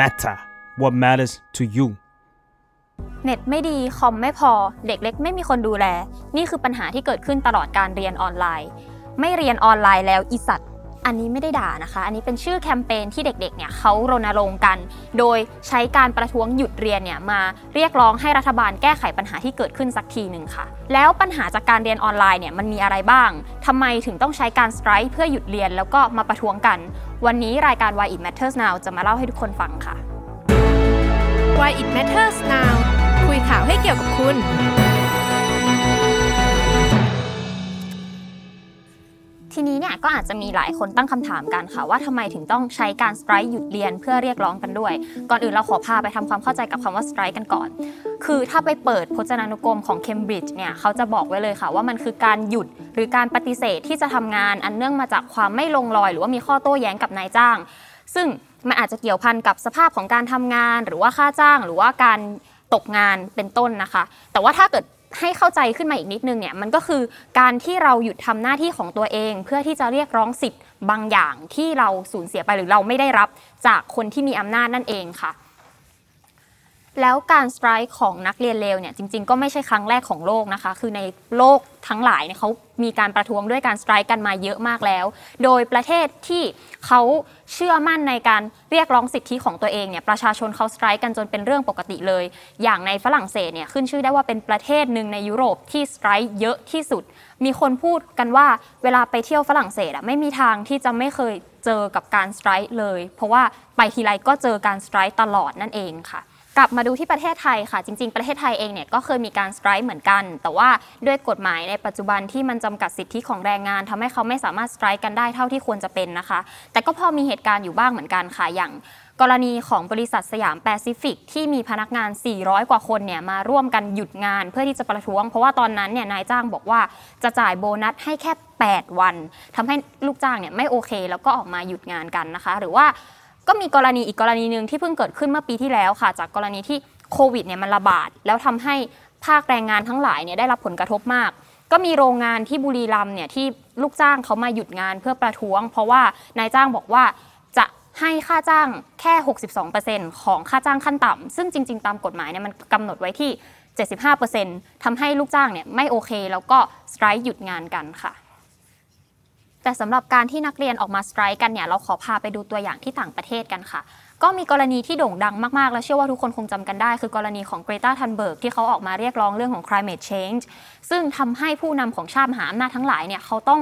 matter what matters to you เน็ตไม่ดีคอมไม่พอ เด็กเล็กไม่มีคนดูแล นี่คือปัญหาที่เกิดขึ้นตลอดการเรียนออนไลน์ ไม่เรียนออนไลน์แล้วอีสัตว์ อันนี้ไม่ได้ด่านะคะ อันนี้เป็นชื่อแคมเปญที่เด็กๆ เนี่ยเขารณรงค์กัน โดยใช้การประท้วงหยุดเรียนเนี่ยมาเรียกร้องให้รัฐบาลแก้ไขปัญหาที่เกิดขึ้นสักทีหนึ่งค่ะ แล้วปัญหาจากการเรียนออนไลน์เนี่ยมันมีอะไรบ้างทำไมถึงต้องใช้การ strike เพื่อหยุดเรียนแล้วก็มาประท้วงกัน วันนี้รายการ Why It Matters Now จะมาเล่าให้ทุกคนฟังค่ะ Why it matters now คุยข่าวให้เกี่ยวกับคุณ ทีนี้เนี่ยก็อาจจะมีหลายคนตั้งคำถามกันค่ะ ว่าทำไมถึงต้องใช้การสไตร์หยุดเรียนเพื่อเรียกร้องกันด้วย ก่อนอื่นเราขอพาไปทำความเข้าใจกับคำว่าสไตร์กันก่อน คือถ้าไปเปิดพจนานุกรมของเคมบริดจ์เนี่ยเขาจะบอกไว้เลยค่ะ ว่ามันคือการหยุดหรือการปฏิเสธที่จะทำงานอันเนื่องมาจากความไม่ลงรอย หรือว่ามีข้อโต้แย้งกับนายจ้าง ซึ่งมันอาจจะเกี่ยวพันกับสภาพของการทำงาน หรือว่าค่าจ้าง หรือว่าการตกงานเป็นต้นนะคะ แต่ว่าถ้าเกิด ให้เข้าใจขึ้นมาอีกนิดนึงเนี่ยมันก็คือการที่เราหยุดทำหน้าที่ของตัวเอง เพื่อที่จะเรียกร้องสิทธิ์บางอย่างที่เราสูญเสียไปหรือเราไม่ได้รับจากคนที่มีอำนาจนั่นเองค่ะ แล้วการสไตร์ของนักเรียนเลวเนี่ยจริง ๆ ก็ไม่ใช่ครั้งแรกของโลกนะคะ คือในโลกทั้งหลายเนี่ยเขามีการประท้วงด้วยการ strike กันมาเยอะมากแล้ว โดยประเทศที่เขาเชื่อมั่นในการเรียกร้องสิทธิของตัวเองเนี่ยประชาชนเขา strike กันจนเป็นเรื่องปกติเลย อย่างในฝรั่งเศสเนี่ยขึ้นชื่อได้ว่าเป็นประเทศหนึ่งในยุโรปที่ strike เยอะที่สุด มีคนพูดกันว่าเวลาไปเที่ยวฝรั่งเศสอะไม่มีทางที่จะไม่เคยเจอกับการ strike เลย เพราะว่าไปทีไรก็เจอการ strike ตลอดนั่นเองค่ะ กลับมาดูที่ประเทศไทยค่ะ จริง ๆ ประเทศไทยเองเนี่ยก็เคยมีการ strike เหมือนกัน แต่ว่าด้วยกฎหมายในปัจจุบันที่มันจำกัดสิทธิของแรงงานทำให้เขาไม่สามารถ strike กันได้เท่าที่ควรจะเป็นนะคะ แต่ก็พอมีเหตุการณ์อยู่บ้างเหมือนกันค่ะอย่างกรณีของบริษัทสยามแปซิฟิกที่มีพนักงาน 400 กว่าคนเนี่ยมาร่วมกันหยุดงานเพื่อที่จะประท้วง เพราะว่าตอนนั้นเนี่ยนายจ้างบอกว่าจะจ่ายโบนัสให้แค่ 8 วันทำให้ลูกจ้างเนี่ยไม่โอเค แล้วก็ออกมาหยุดงานกันนะคะ หรือว่า ก็มีกรณีอีกกรณีหนึ่งที่เพิ่งเกิดขึ้นเมื่อปีที่แล้วค่ะ จากกรณีที่โควิดเนี่ยมันระบาด แล้วทำให้ภาคแรงงานทั้งหลายเนี่ยได้รับผลกระทบมาก ก็มีโรงงานที่บุรีรัมย์เนี่ยที่ลูกจ้างเขามาหยุดงานเพื่อประท้วง เพราะว่านายจ้างบอกว่าจะให้ค่าจ้างแค่ 62%ของค่าจ้างขั้นต่ำซึ่งจริง ๆ ตามกฎหมายเนี่ยมันกำหนดไว้ที่ 75%ทำให้ลูกจ้างเนี่ยไม่โอเค แล้วก็สไตร์หยุดงานกันค่ะ แต่สำหรับการที่นักเรียนออกมา strike กันเนี่ยเราขอพาไปดูตัวอย่างที่ต่างประเทศกันค่ะ ก็มีกรณีที่โด่งดังมาก ๆ และเชื่อว่าทุกคนคงจำกันได้ คือกรณีของ Greta Thunberg ที่เขาออกมาเรียกร้องเรื่องของ climate change ซึ่งทำให้ผู้นำของชาติมหาอำนาจทั้งหลายเนี่ยเขาต้อง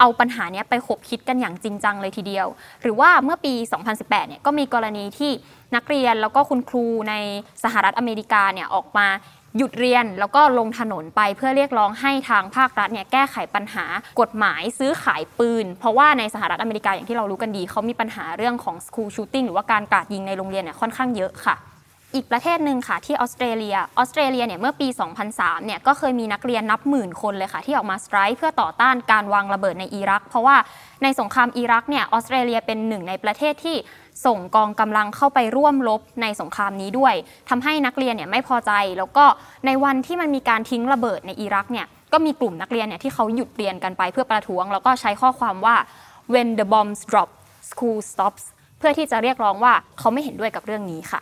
เอาปัญหานี้ไปขบคิดกันอย่างจริงจังเลยทีเดียว หรือว่าเมื่อปี 2018 เนี่ยก็มีกรณีที่นักเรียนแล้วก็คุณครูในสหรัฐอเมริกาเนี่ยออกมา หยุดเรียนแล้วก็ลงถนนไปเพื่อเรียกร้องให้ทางภาครัฐเนี่ยแก้ไขปัญหากฎหมายซื้อขายปืน เพราะว่าในสหรัฐอเมริกาอย่างที่เรารู้กันดีเขามีปัญหาเรื่องของ school shooting หรือว่าการกราดยิงในโรงเรียนเนี่ยค่อนข้างเยอะค่ะ อีกประเทศหนึ่งค่ะที่ออสเตรเลีย ออสเตรเลียเนี่ยเมื่อปี 2003 เนี่ยก็เคยมีนักเรียนนับหมื่นคนเลยค่ะ ที่ออกมาสไตร์เพื่อต่อต้านการวางระเบิดในอิรัก เพราะว่าในสงครามอิรักเนี่ยออสเตรเลียเป็นหนึ่งในประเทศที่ส่งกองกำลังเข้าไปร่วมรบในสงครามนี้ด้วยทำให้นักเรียนเนี่ยไม่พอใจ แล้วก็ในวันที่มันมีการทิ้งระเบิดในอิรักเนี่ยก็มีกลุ่มนักเรียนเนี่ยที่เขาหยุดเรียนกันไปเพื่อประท้วง แล้วก็ใช้ข้อความว่า when the bombs drop school stops เพื่อที่จะเรียกร้องว่าเขาไม่เห็นด้วยกับเรื่องนี้ค่ะ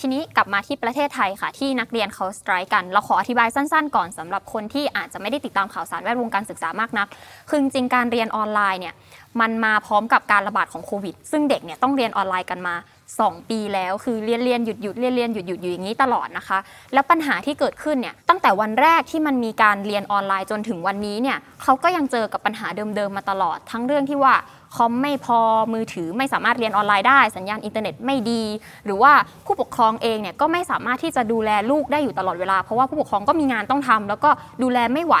ทีนี้กลับมาที่ประเทศไทยค่ะ ที่นักเรียนเขาสไตร์กัน เราขออธิบายสั้นๆ ก่อนสำหรับคนที่อาจจะไม่ได้ติดตามข่าวสารแวดวงการศึกษามากนัก คือจริงการเรียนออนไลน์เนี่ยมันมาพร้อมกับการระบาดของโควิด ซึ่งเด็กเนี่ยต้องเรียนออนไลน์กันมา 2 ปีแล้วคือเรียนเรียนหยุดหยุดเรียนเรียนหยุดหยุดอยู่อย่างนี้ตลอดนะคะ แล้วปัญหาที่เกิดขึ้นเนี่ยตั้งแต่วันแรกที่มันมีการเรียนออนไลน์จนถึงวันนี้เนี่ยเขาก็ยังเจอกับปัญหาเดิมๆมาตลอด ทั้งเรื่องที่ว่าคอมไม่พอมือถือไม่สามารถเรียนออนไลน์ได้ สัญญาณอินเทอร์เน็ตไม่ดี หรือว่าผู้ปกครองเองเนี่ยก็ไม่สามารถที่จะดูแลลูกได้อยู่ตลอดเวลา เพราะว่าผู้ปกครองก็มีงานต้องทำแล้วก็ดูแลไม่ไหว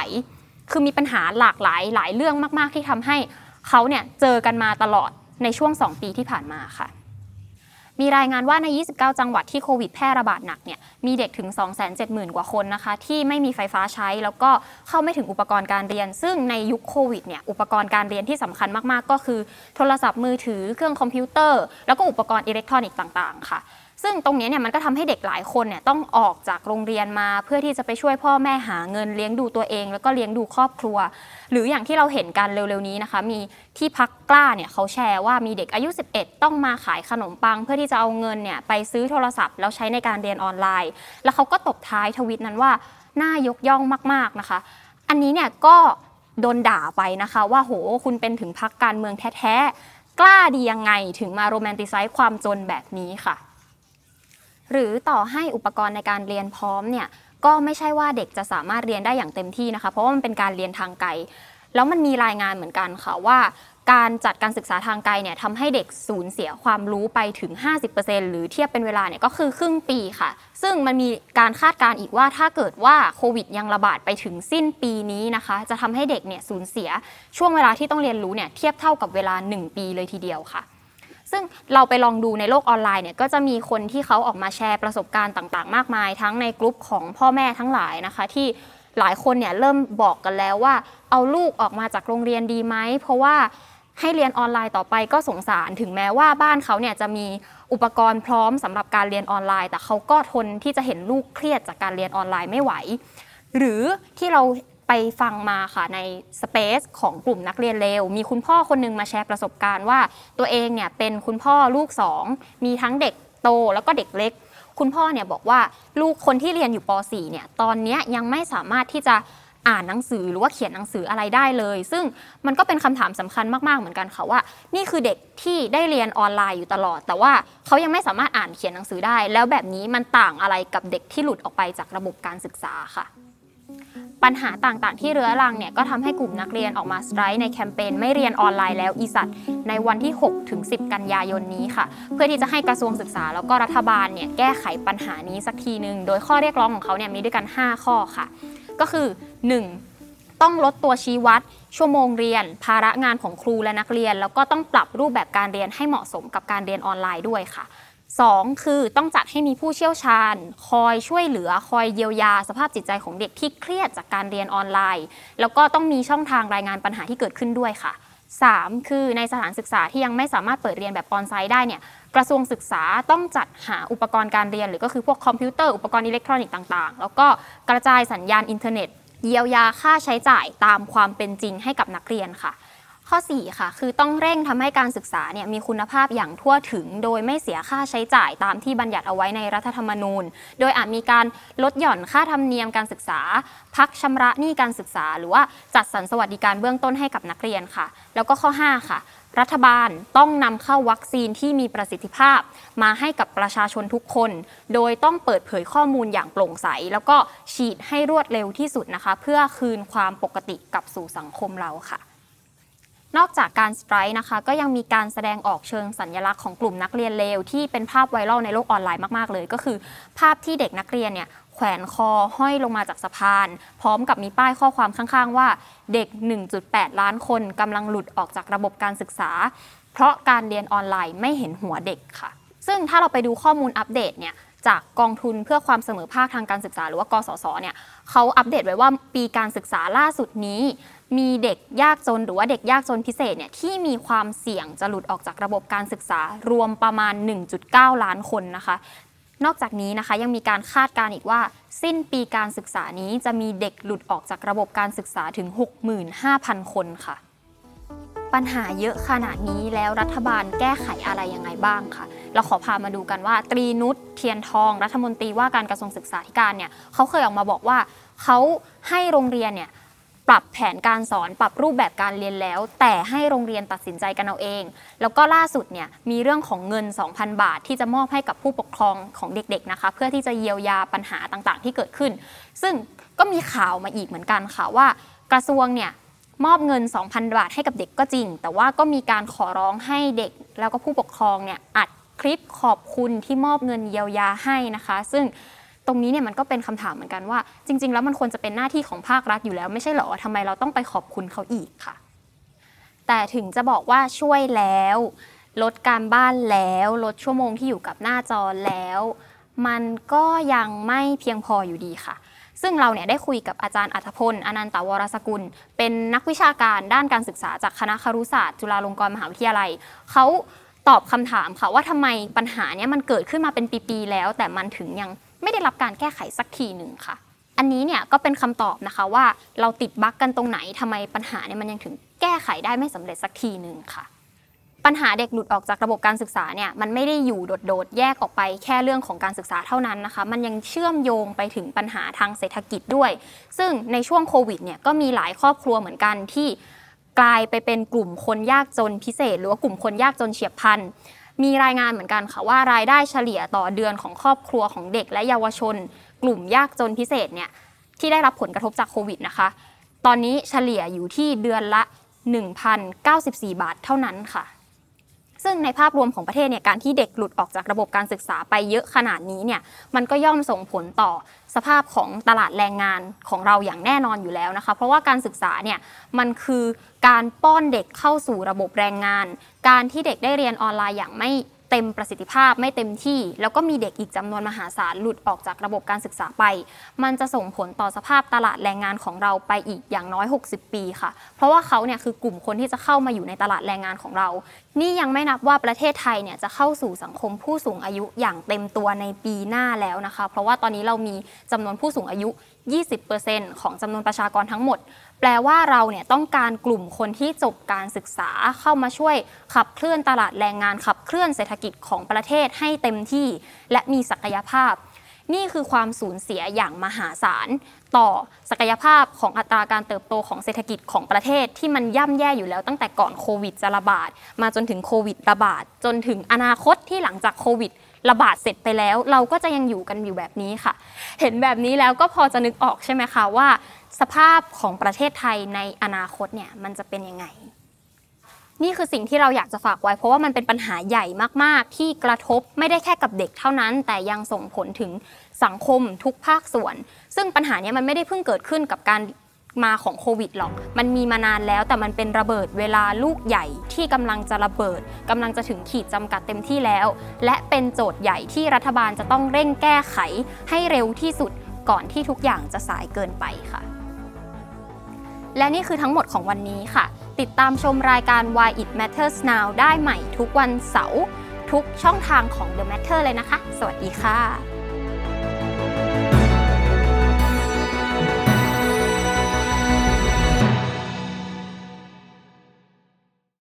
คือมีปัญหาหลากหลายหลายเรื่องมาก ๆ ที่ทำให้เขาเนี่ยเจอกันมาตลอดในช่วง 2 ปีที่ผ่านมาค่ะ มีรายงานว่าใน 29 จังหวัดที่โควิดแพร่ระบาดหนักเนี่ยมีเด็กถึง 270,000 กว่าคนนะคะ ที่ไม่มีไฟฟ้าใช้ แล้วก็เข้าไม่ถึงอุปกรณ์การเรียน ซึ่งในยุคโควิดเนี่ยอุปกรณ์การเรียนที่สำคัญมากๆ ก็คือ โทรศัพท์มือถือเครื่องคอมพิวเตอร์ แล้วก็อุปกรณ์อิเล็กทรอนิกส์ต่าง ๆ ค่ะ ซึ่งตรงนี้เนี่ยมันก็ทำให้เด็กหลายคนเนี่ยต้องออกจากโรงเรียนมาเพื่อที่จะไปช่วยพ่อแม่หาเงินเลี้ยงดูตัวเอง แล้วก็เลี้ยงดูครอบครัว หรืออย่างที่เราเห็นกันเร็วๆนี้นะคะ มีที่พักกล้าเนี่ยเขาแชร์ว่ามีเด็กอายุ 11 ต้องมาขายขนมปัง เพื่อที่จะเอาเงินเนี่ยไปซื้อโทรศัพท์แล้วใช้ในการเรียนออนไลน์ แล้วเขาก็ตบท้ายทวิตนั้นว่าน่ายกย่องมากๆนะคะ อันนี้เนี่ยก็โดนด่าไปนะคะว่าโหคุณเป็นถึงพักการเมืองแท้ๆกล้าดียังไงถึงมาโรแมนติไซส์ความจนแบบนี้ค่ะ หรือต่อให้อุปกรณ์ในการเรียนพร้อมเนี่ยก็ไม่ใช่ว่าเด็กจะสามารถเรียนได้อย่างเต็มที่นะคะ เพราะว่ามันเป็นการเรียนทางไกล แล้วมันมีรายงานเหมือนกันค่ะว่า การจัดการศึกษาทางไกลเนี่ยทำให้เด็กสูญเสียความรู้ไปถึง 50%หรือเทียบเป็นเวลาเนี่ยก็คือครึ่งปีค่ะ ซึ่งมันมีการคาดการณ์อีกว่าถ้าเกิดว่าโควิดยังระบาดไปถึงสิ้นปีนี้นะคะ จะทำให้เด็กเนี่ยสูญเสียช่วงเวลาที่ต้องเรียนรู้เนี่ยเทียบเท่ากับเวลา 1 ปีเลยทีเดียวค่ะ ซึ่งเราไปลองดูในโลกออนไลน์เนี่ยก็จะมีคนที่เขาออกมาแชร์ประสบการณ์ต่าง ๆ มากมาย ทั้งในกลุ่มของพ่อแม่ทั้งหลายนะคะ ที่หลายคนเนี่ยเริ่มบอกกันแล้วว่า เอาลูกออกมาจากโรงเรียนดีไหมเพราะว่าให้เรียนออนไลน์ต่อไปก็สงสารถึงแม้ว่าบ้านเขาเนี่ยจะมีอุปกรณ์พร้อมสำหรับการเรียนออนไลน์ แต่เขาก็ทนที่จะเห็นลูกเครียดจากการเรียนออนไลน์ไม่ไหว หรือที่เรา ไปฟังมาค่ะในสเปซของกลุ่มนักเรียนเลว มีคุณพ่อคนหนึงมาแชร์ประสบการณ์ว่า ตัวเองเนี่ยเป็นคุณพ่อลูกสองมีทั้งเด็กโตแล้วก็เด็กเล็ก คุณพ่อเนี่ยบอกว่าลูกคนที่เรียนอยู่ป .4 เนี่ยตอนนี้ยังไม่สามารถที่จะอ่านหนังสือหรือว่าเขียนหนังสืออะไรได้เลย ซึ่งมันก็เป็นคำถามสำคัญมากๆเหมือนกันค่ะว่า นี่คือเด็กที่ได้เรียนออนไลน์อยู่ตลอด แต่ว่าเขายังไม่สามารถอ่านเขียนหนังสือได้ แล้วแบบนี้มันต่างอะไรกับเด็กที่หลุดออกไปจากระบบการศึกษาค่ะ ปัญหาต่างๆ ที่เรื้อรังเนี่ยก็ทำให้กลุ่มนักเรียนออกมา strike ในแคมเปญไม่เรียนออนไลน์แล้วอีสัตว์ในวันที่ 6 ถึง 10 กันยายนนี้ค่ะ เพื่อที่จะให้กระทรวงศึกษาแล้วก็รัฐบาลเนี่ยแก้ไขปัญหานี้สักทีหนึ่งโดยข้อเรียกร้องของเขาเนี่ยมีด้วยกัน 5 ข้อค่ะ ก็คือ 1. ต้องลดตัวชี้วัด ชั่วโมงเรียน ภาระงานของครูและนักเรียน แล้วก็ต้องปรับรูปแบบการเรียนให้เหมาะสมกับการเรียนออนไลน์ด้วยค่ะ 2. คือต้องจัดให้มีผู้เชี่ยวชาญ คอยช่วยเหลือคอยเยียวยา สภาพจิตใจของเด็กที่เครียดจากการเรียนออนไลน์ แล้วก็ต้องมีช่องทางรายงานปัญหาที่เกิดขึ้นด้วยค่ะ 3. คือในสถานศึกษาที่ยังไม่สามารถเปิดเรียนแบบ on-site ได้เนี่ยกระทรวงศึกษาต้องจัดหาอุปกรณ์การเรียน หรือก็คือพวกคอมพิวเตอร์อุปกรณ์อิเล็กทรอนิกส์ต่างๆ แล้วก็กระจายสัญญาณอินเทอร์เน็ต เยียวยาค่าใช้จ่ายตามความเป็นจริงให้กับนักเรียนค่ะ ข้อ 4 ค่ะ คือต้องเร่งทำให้การศึกษาเนี่ยมีคุณภาพอย่างทั่วถึง โดยไม่เสียค่าใช้จ่ายตามที่บัญญัติเอาไว้ในรัฐธรรมนูญ โดยอาจมีการลดหย่อนค่าธรรมเนียมการศึกษา พักชำระหนี้การศึกษา หรือว่าจัดสรรสวัสดิการเบื้องต้นให้กับนักเรียนค่ะ แล้วก็ข้อ 5 ค่ะรัฐบาลต้องนำเข้าวัคซีนที่มีประสิทธิภาพ มาให้กับประชาชนทุกคน โดยต้องเปิดเผยข้อมูลอย่างโปร่งใส แล้วก็ฉีดให้รวดเร็วที่สุดนะคะ เพื่อคืนความปกติกลับสู่สังคมเราค่ะ นอกจากการ strike นะคะ ก็ยังมีการแสดงออกเชิงสัญลักษณ์ของกลุ่มนักเรียนเลว ที่เป็นภาพไวรัลในโลกออนไลน์มากๆเลย ก็คือ ภาพที่เด็กนักเรียนเนี่ยแขวนคอห้อยลงมาจากสะพาน พร้อมกับมีป้ายข้อความข้างๆ ว่าเด็ก 1.8 ล้านคนกำลังหลุดออกจากระบบการศึกษา เพราะการเรียนออนไลน์ไม่เห็นหัวเด็กค่ะ ซึ่งถ้าเราไปดูข้อมูลอัปเดตเนี่ยจากกองทุนเพื่อความเสมอภาคทางการศึกษาหรือว่ากสศเนี่ยเขาอัปเดตไว้ว่าปีการศึกษาล่าสุดนี้ มีเด็กยากจนหรือว่าเด็กยากจนพิเศษเนี่ยที่มีความเสี่ยงจะหลุดออกจากระบบการศึกษารวมประมาณ 1.9 ล้านคนนะคะ นอกจากนี้นะคะยังมีการคาดการณ์อีกว่า สิ้นปีการศึกษานี้จะมีเด็กหลุดออกจากระบบการศึกษาถึง 65,000 คนค่ะ ปัญหาเยอะขนาดนี้แล้วรัฐบาลแก้ไขอะไรยังไงบ้างค่ะ เราขอพามาดูกันว่า ตรีนุชเทียนทอง รัฐมนตรีว่าการกระทรวงศึกษาธิการเนี่ยเขาเคยออกมาบอกว่าเขาให้โรงเรียนเนี่ย ปรับแผนการสอนปรับรูปแบบการเรียนแล้ว แต่ให้โรงเรียนตัดสินใจกันเอาเอง แล้วก็ล่าสุดเนี่ยมีเรื่องของเงิน 2,000 บาท ที่จะมอบให้กับผู้ปกครองของเด็กๆนะคะ เพื่อที่จะเยียวยาปัญหาต่างๆ ที่เกิดขึ้น ซึ่งก็มีข่าวมาอีกเหมือนกันค่ะว่ากระทรวงเนี่ยมอบเงิน 2,000 บาทให้กับเด็กก็จริง แต่ว่าก็มีการขอร้องให้เด็ก แล้วก็ผู้ปกครองเนี่ยอัดคลิปขอบคุณที่มอบเงินเยียวยาให้นะคะ ซึ่ง ตรงนี้เนี่ยมันก็เป็นคำถามเหมือนกันว่า จริง ๆ แล้วมันควรจะเป็นหน้าที่ของภาครัฐอยู่แล้วไม่ใช่เหรอทำไมเราต้องไปขอบคุณเขาอีกค่ะ แต่ถึงจะบอกว่าช่วยแล้ว ลดการบ้านแล้ว ลดชั่วโมงที่อยู่กับหน้าจอแล้ว มันก็ยังไม่เพียงพออยู่ดีค่ะซึ่งเราเนี่ยได้คุยกับอาจารย์อัธพลอนันตวรสกุล เป็นนักวิชาการด้านการศึกษาจากคณะครุศาสตร์ จุฬาลงกรณ์มหาวิทยาลัย เขาตอบคำถามค่ะว่าทำไมปัญหาเนี้ยมันเกิดขึ้นมาเป็นปี ๆ แล้ว แต่มันถึงยัง ไม่ได้รับการแก้ไขสักทีหนึ่งค่ะ อันนี้เนี่ยก็เป็นคำตอบนะคะว่าเราติดบั๊กกันตรงไหนทำไมปัญหาเนี่ยมันยังถึงแก้ไขได้ไม่สำเร็จสักทีหนึ่งค่ะ ปัญหาเด็กหลุดออกจากระบบการศึกษาเนี่ยมันไม่ได้อยู่โดดๆแยกออกไปแค่เรื่องของการศึกษาเท่านั้นนะคะ มันยังเชื่อมโยงไปถึงปัญหาทางเศรษฐกิจด้วย ซึ่งในช่วงโควิดเนี่ยก็มีหลายครอบครัวเหมือนกันที่กลายไปเป็นกลุ่มคนยากจนพิเศษ หรือว่ากลุ่มคนยากจนเฉียบพลัน มีรายงานเหมือนกันค่ะว่ารายได้เฉลี่ยต่อเดือนของครอบครัวของเด็กและเยาวชน กลุ่มยากจนพิเศษเนี่ยที่ได้รับผลกระทบจากโควิดนะคะ ตอนนี้เฉลี่ยอยู่ที่เดือนละ 1,094 บาทเท่านั้นค่ะ ซึ่งในภาพรวมของประเทศเนี่ยการที่เด็กหลุดออกจากระบบการศึกษาไปเยอะขนาดนี้เนี่ยมันก็ย่อมส่งผลต่อสภาพของตลาดแรงงานของเราอย่างแน่นอนอยู่แล้วนะคะ เพราะว่าการศึกษาเนี่ยมันคือการป้อนเด็กเข้าสู่ระบบแรงงาน การที่เด็กได้เรียนออนไลน์อย่างไม่ เต็มประสิทธิภาพไม่เต็มที่ แล้วก็มีเด็กอีกจำนวนมหาศาลหลุดออกจากระบบการศึกษาไป มันจะส่งผลต่อสภาพตลาดแรงงานของเราไปอีกอย่างน้อย 60 ปีค่ะ เพราะว่าเขาเนี่ยคือกลุ่มคนที่จะเข้ามาอยู่ในตลาดแรงงานของเรา นี่ยังไม่นับว่าประเทศไทยเนี่ยจะเข้าสู่สังคมผู้สูงอายุอย่างเต็มตัวในปีหน้าแล้วนะคะ เพราะว่าตอนนี้เรามีจำนวนผู้สูงอายุ 20%ของจำนวนประชากรทั้งหมด แปลว่าเราเนี่ยต้องการกลุ่มคนที่จบการศึกษาเข้ามาช่วยขับเคลื่อนตลาดแรงงานขับเคลื่อนเศรษฐกิจของประเทศให้เต็มที่ และมีศักยภาพ นี่คือความสูญเสียอย่างมหาศาล ต่อศักยภาพของอัตราการเติบโตของเศรษฐกิจของประเทศที่มันย่ำแย่อยู่แล้วตั้งแต่ก่อนโควิดจะระบาด มาจนถึงโควิดระบาด จนถึงอนาคตที่หลังจากโควิดระบาดเสร็จไปแล้วเราก็จะยังอยู่กันอยู่แบบนี้ค่ะ เห็นแบบนี้แล้วก็พอจะนึกออกใช่ไหมคะว่า สภาพของประเทศไทยในอนาคตเนี่ยมันจะเป็นยังไง นี่คือสิ่งที่เราอยากจะฝากไว้ เพราะว่ามันเป็นปัญหาใหญ่มาก ๆ ที่กระทบไม่ได้แค่กับเด็กเท่านั้น แต่ยังส่งผลถึงสังคมทุกภาคส่วน ซึ่งปัญหาเนี้ยมันไม่ได้เพิ่งเกิดขึ้นกับการมาของโควิดหรอก มันมีมานานแล้วแต่มันเป็นระเบิดเวลาลูกใหญ่ที่กำลังจะระเบิดกำลังจะถึงขีดจำกัดเต็มที่แล้ว และเป็นโจทย์ใหญ่ที่รัฐบาลจะต้องเร่งแก้ไขให้เร็วที่สุดก่อนที่ทุกอย่างจะสายเกินไปค่ะ และนี่คือทั้งหมดของวันนี้ค่ะ ติดตามชมรายการ Why It Matters Now ได้ใหม่ทุกวันเสาร์ทุกช่องทางของ The Matter เลยนะคะ สวัสดีค่ะ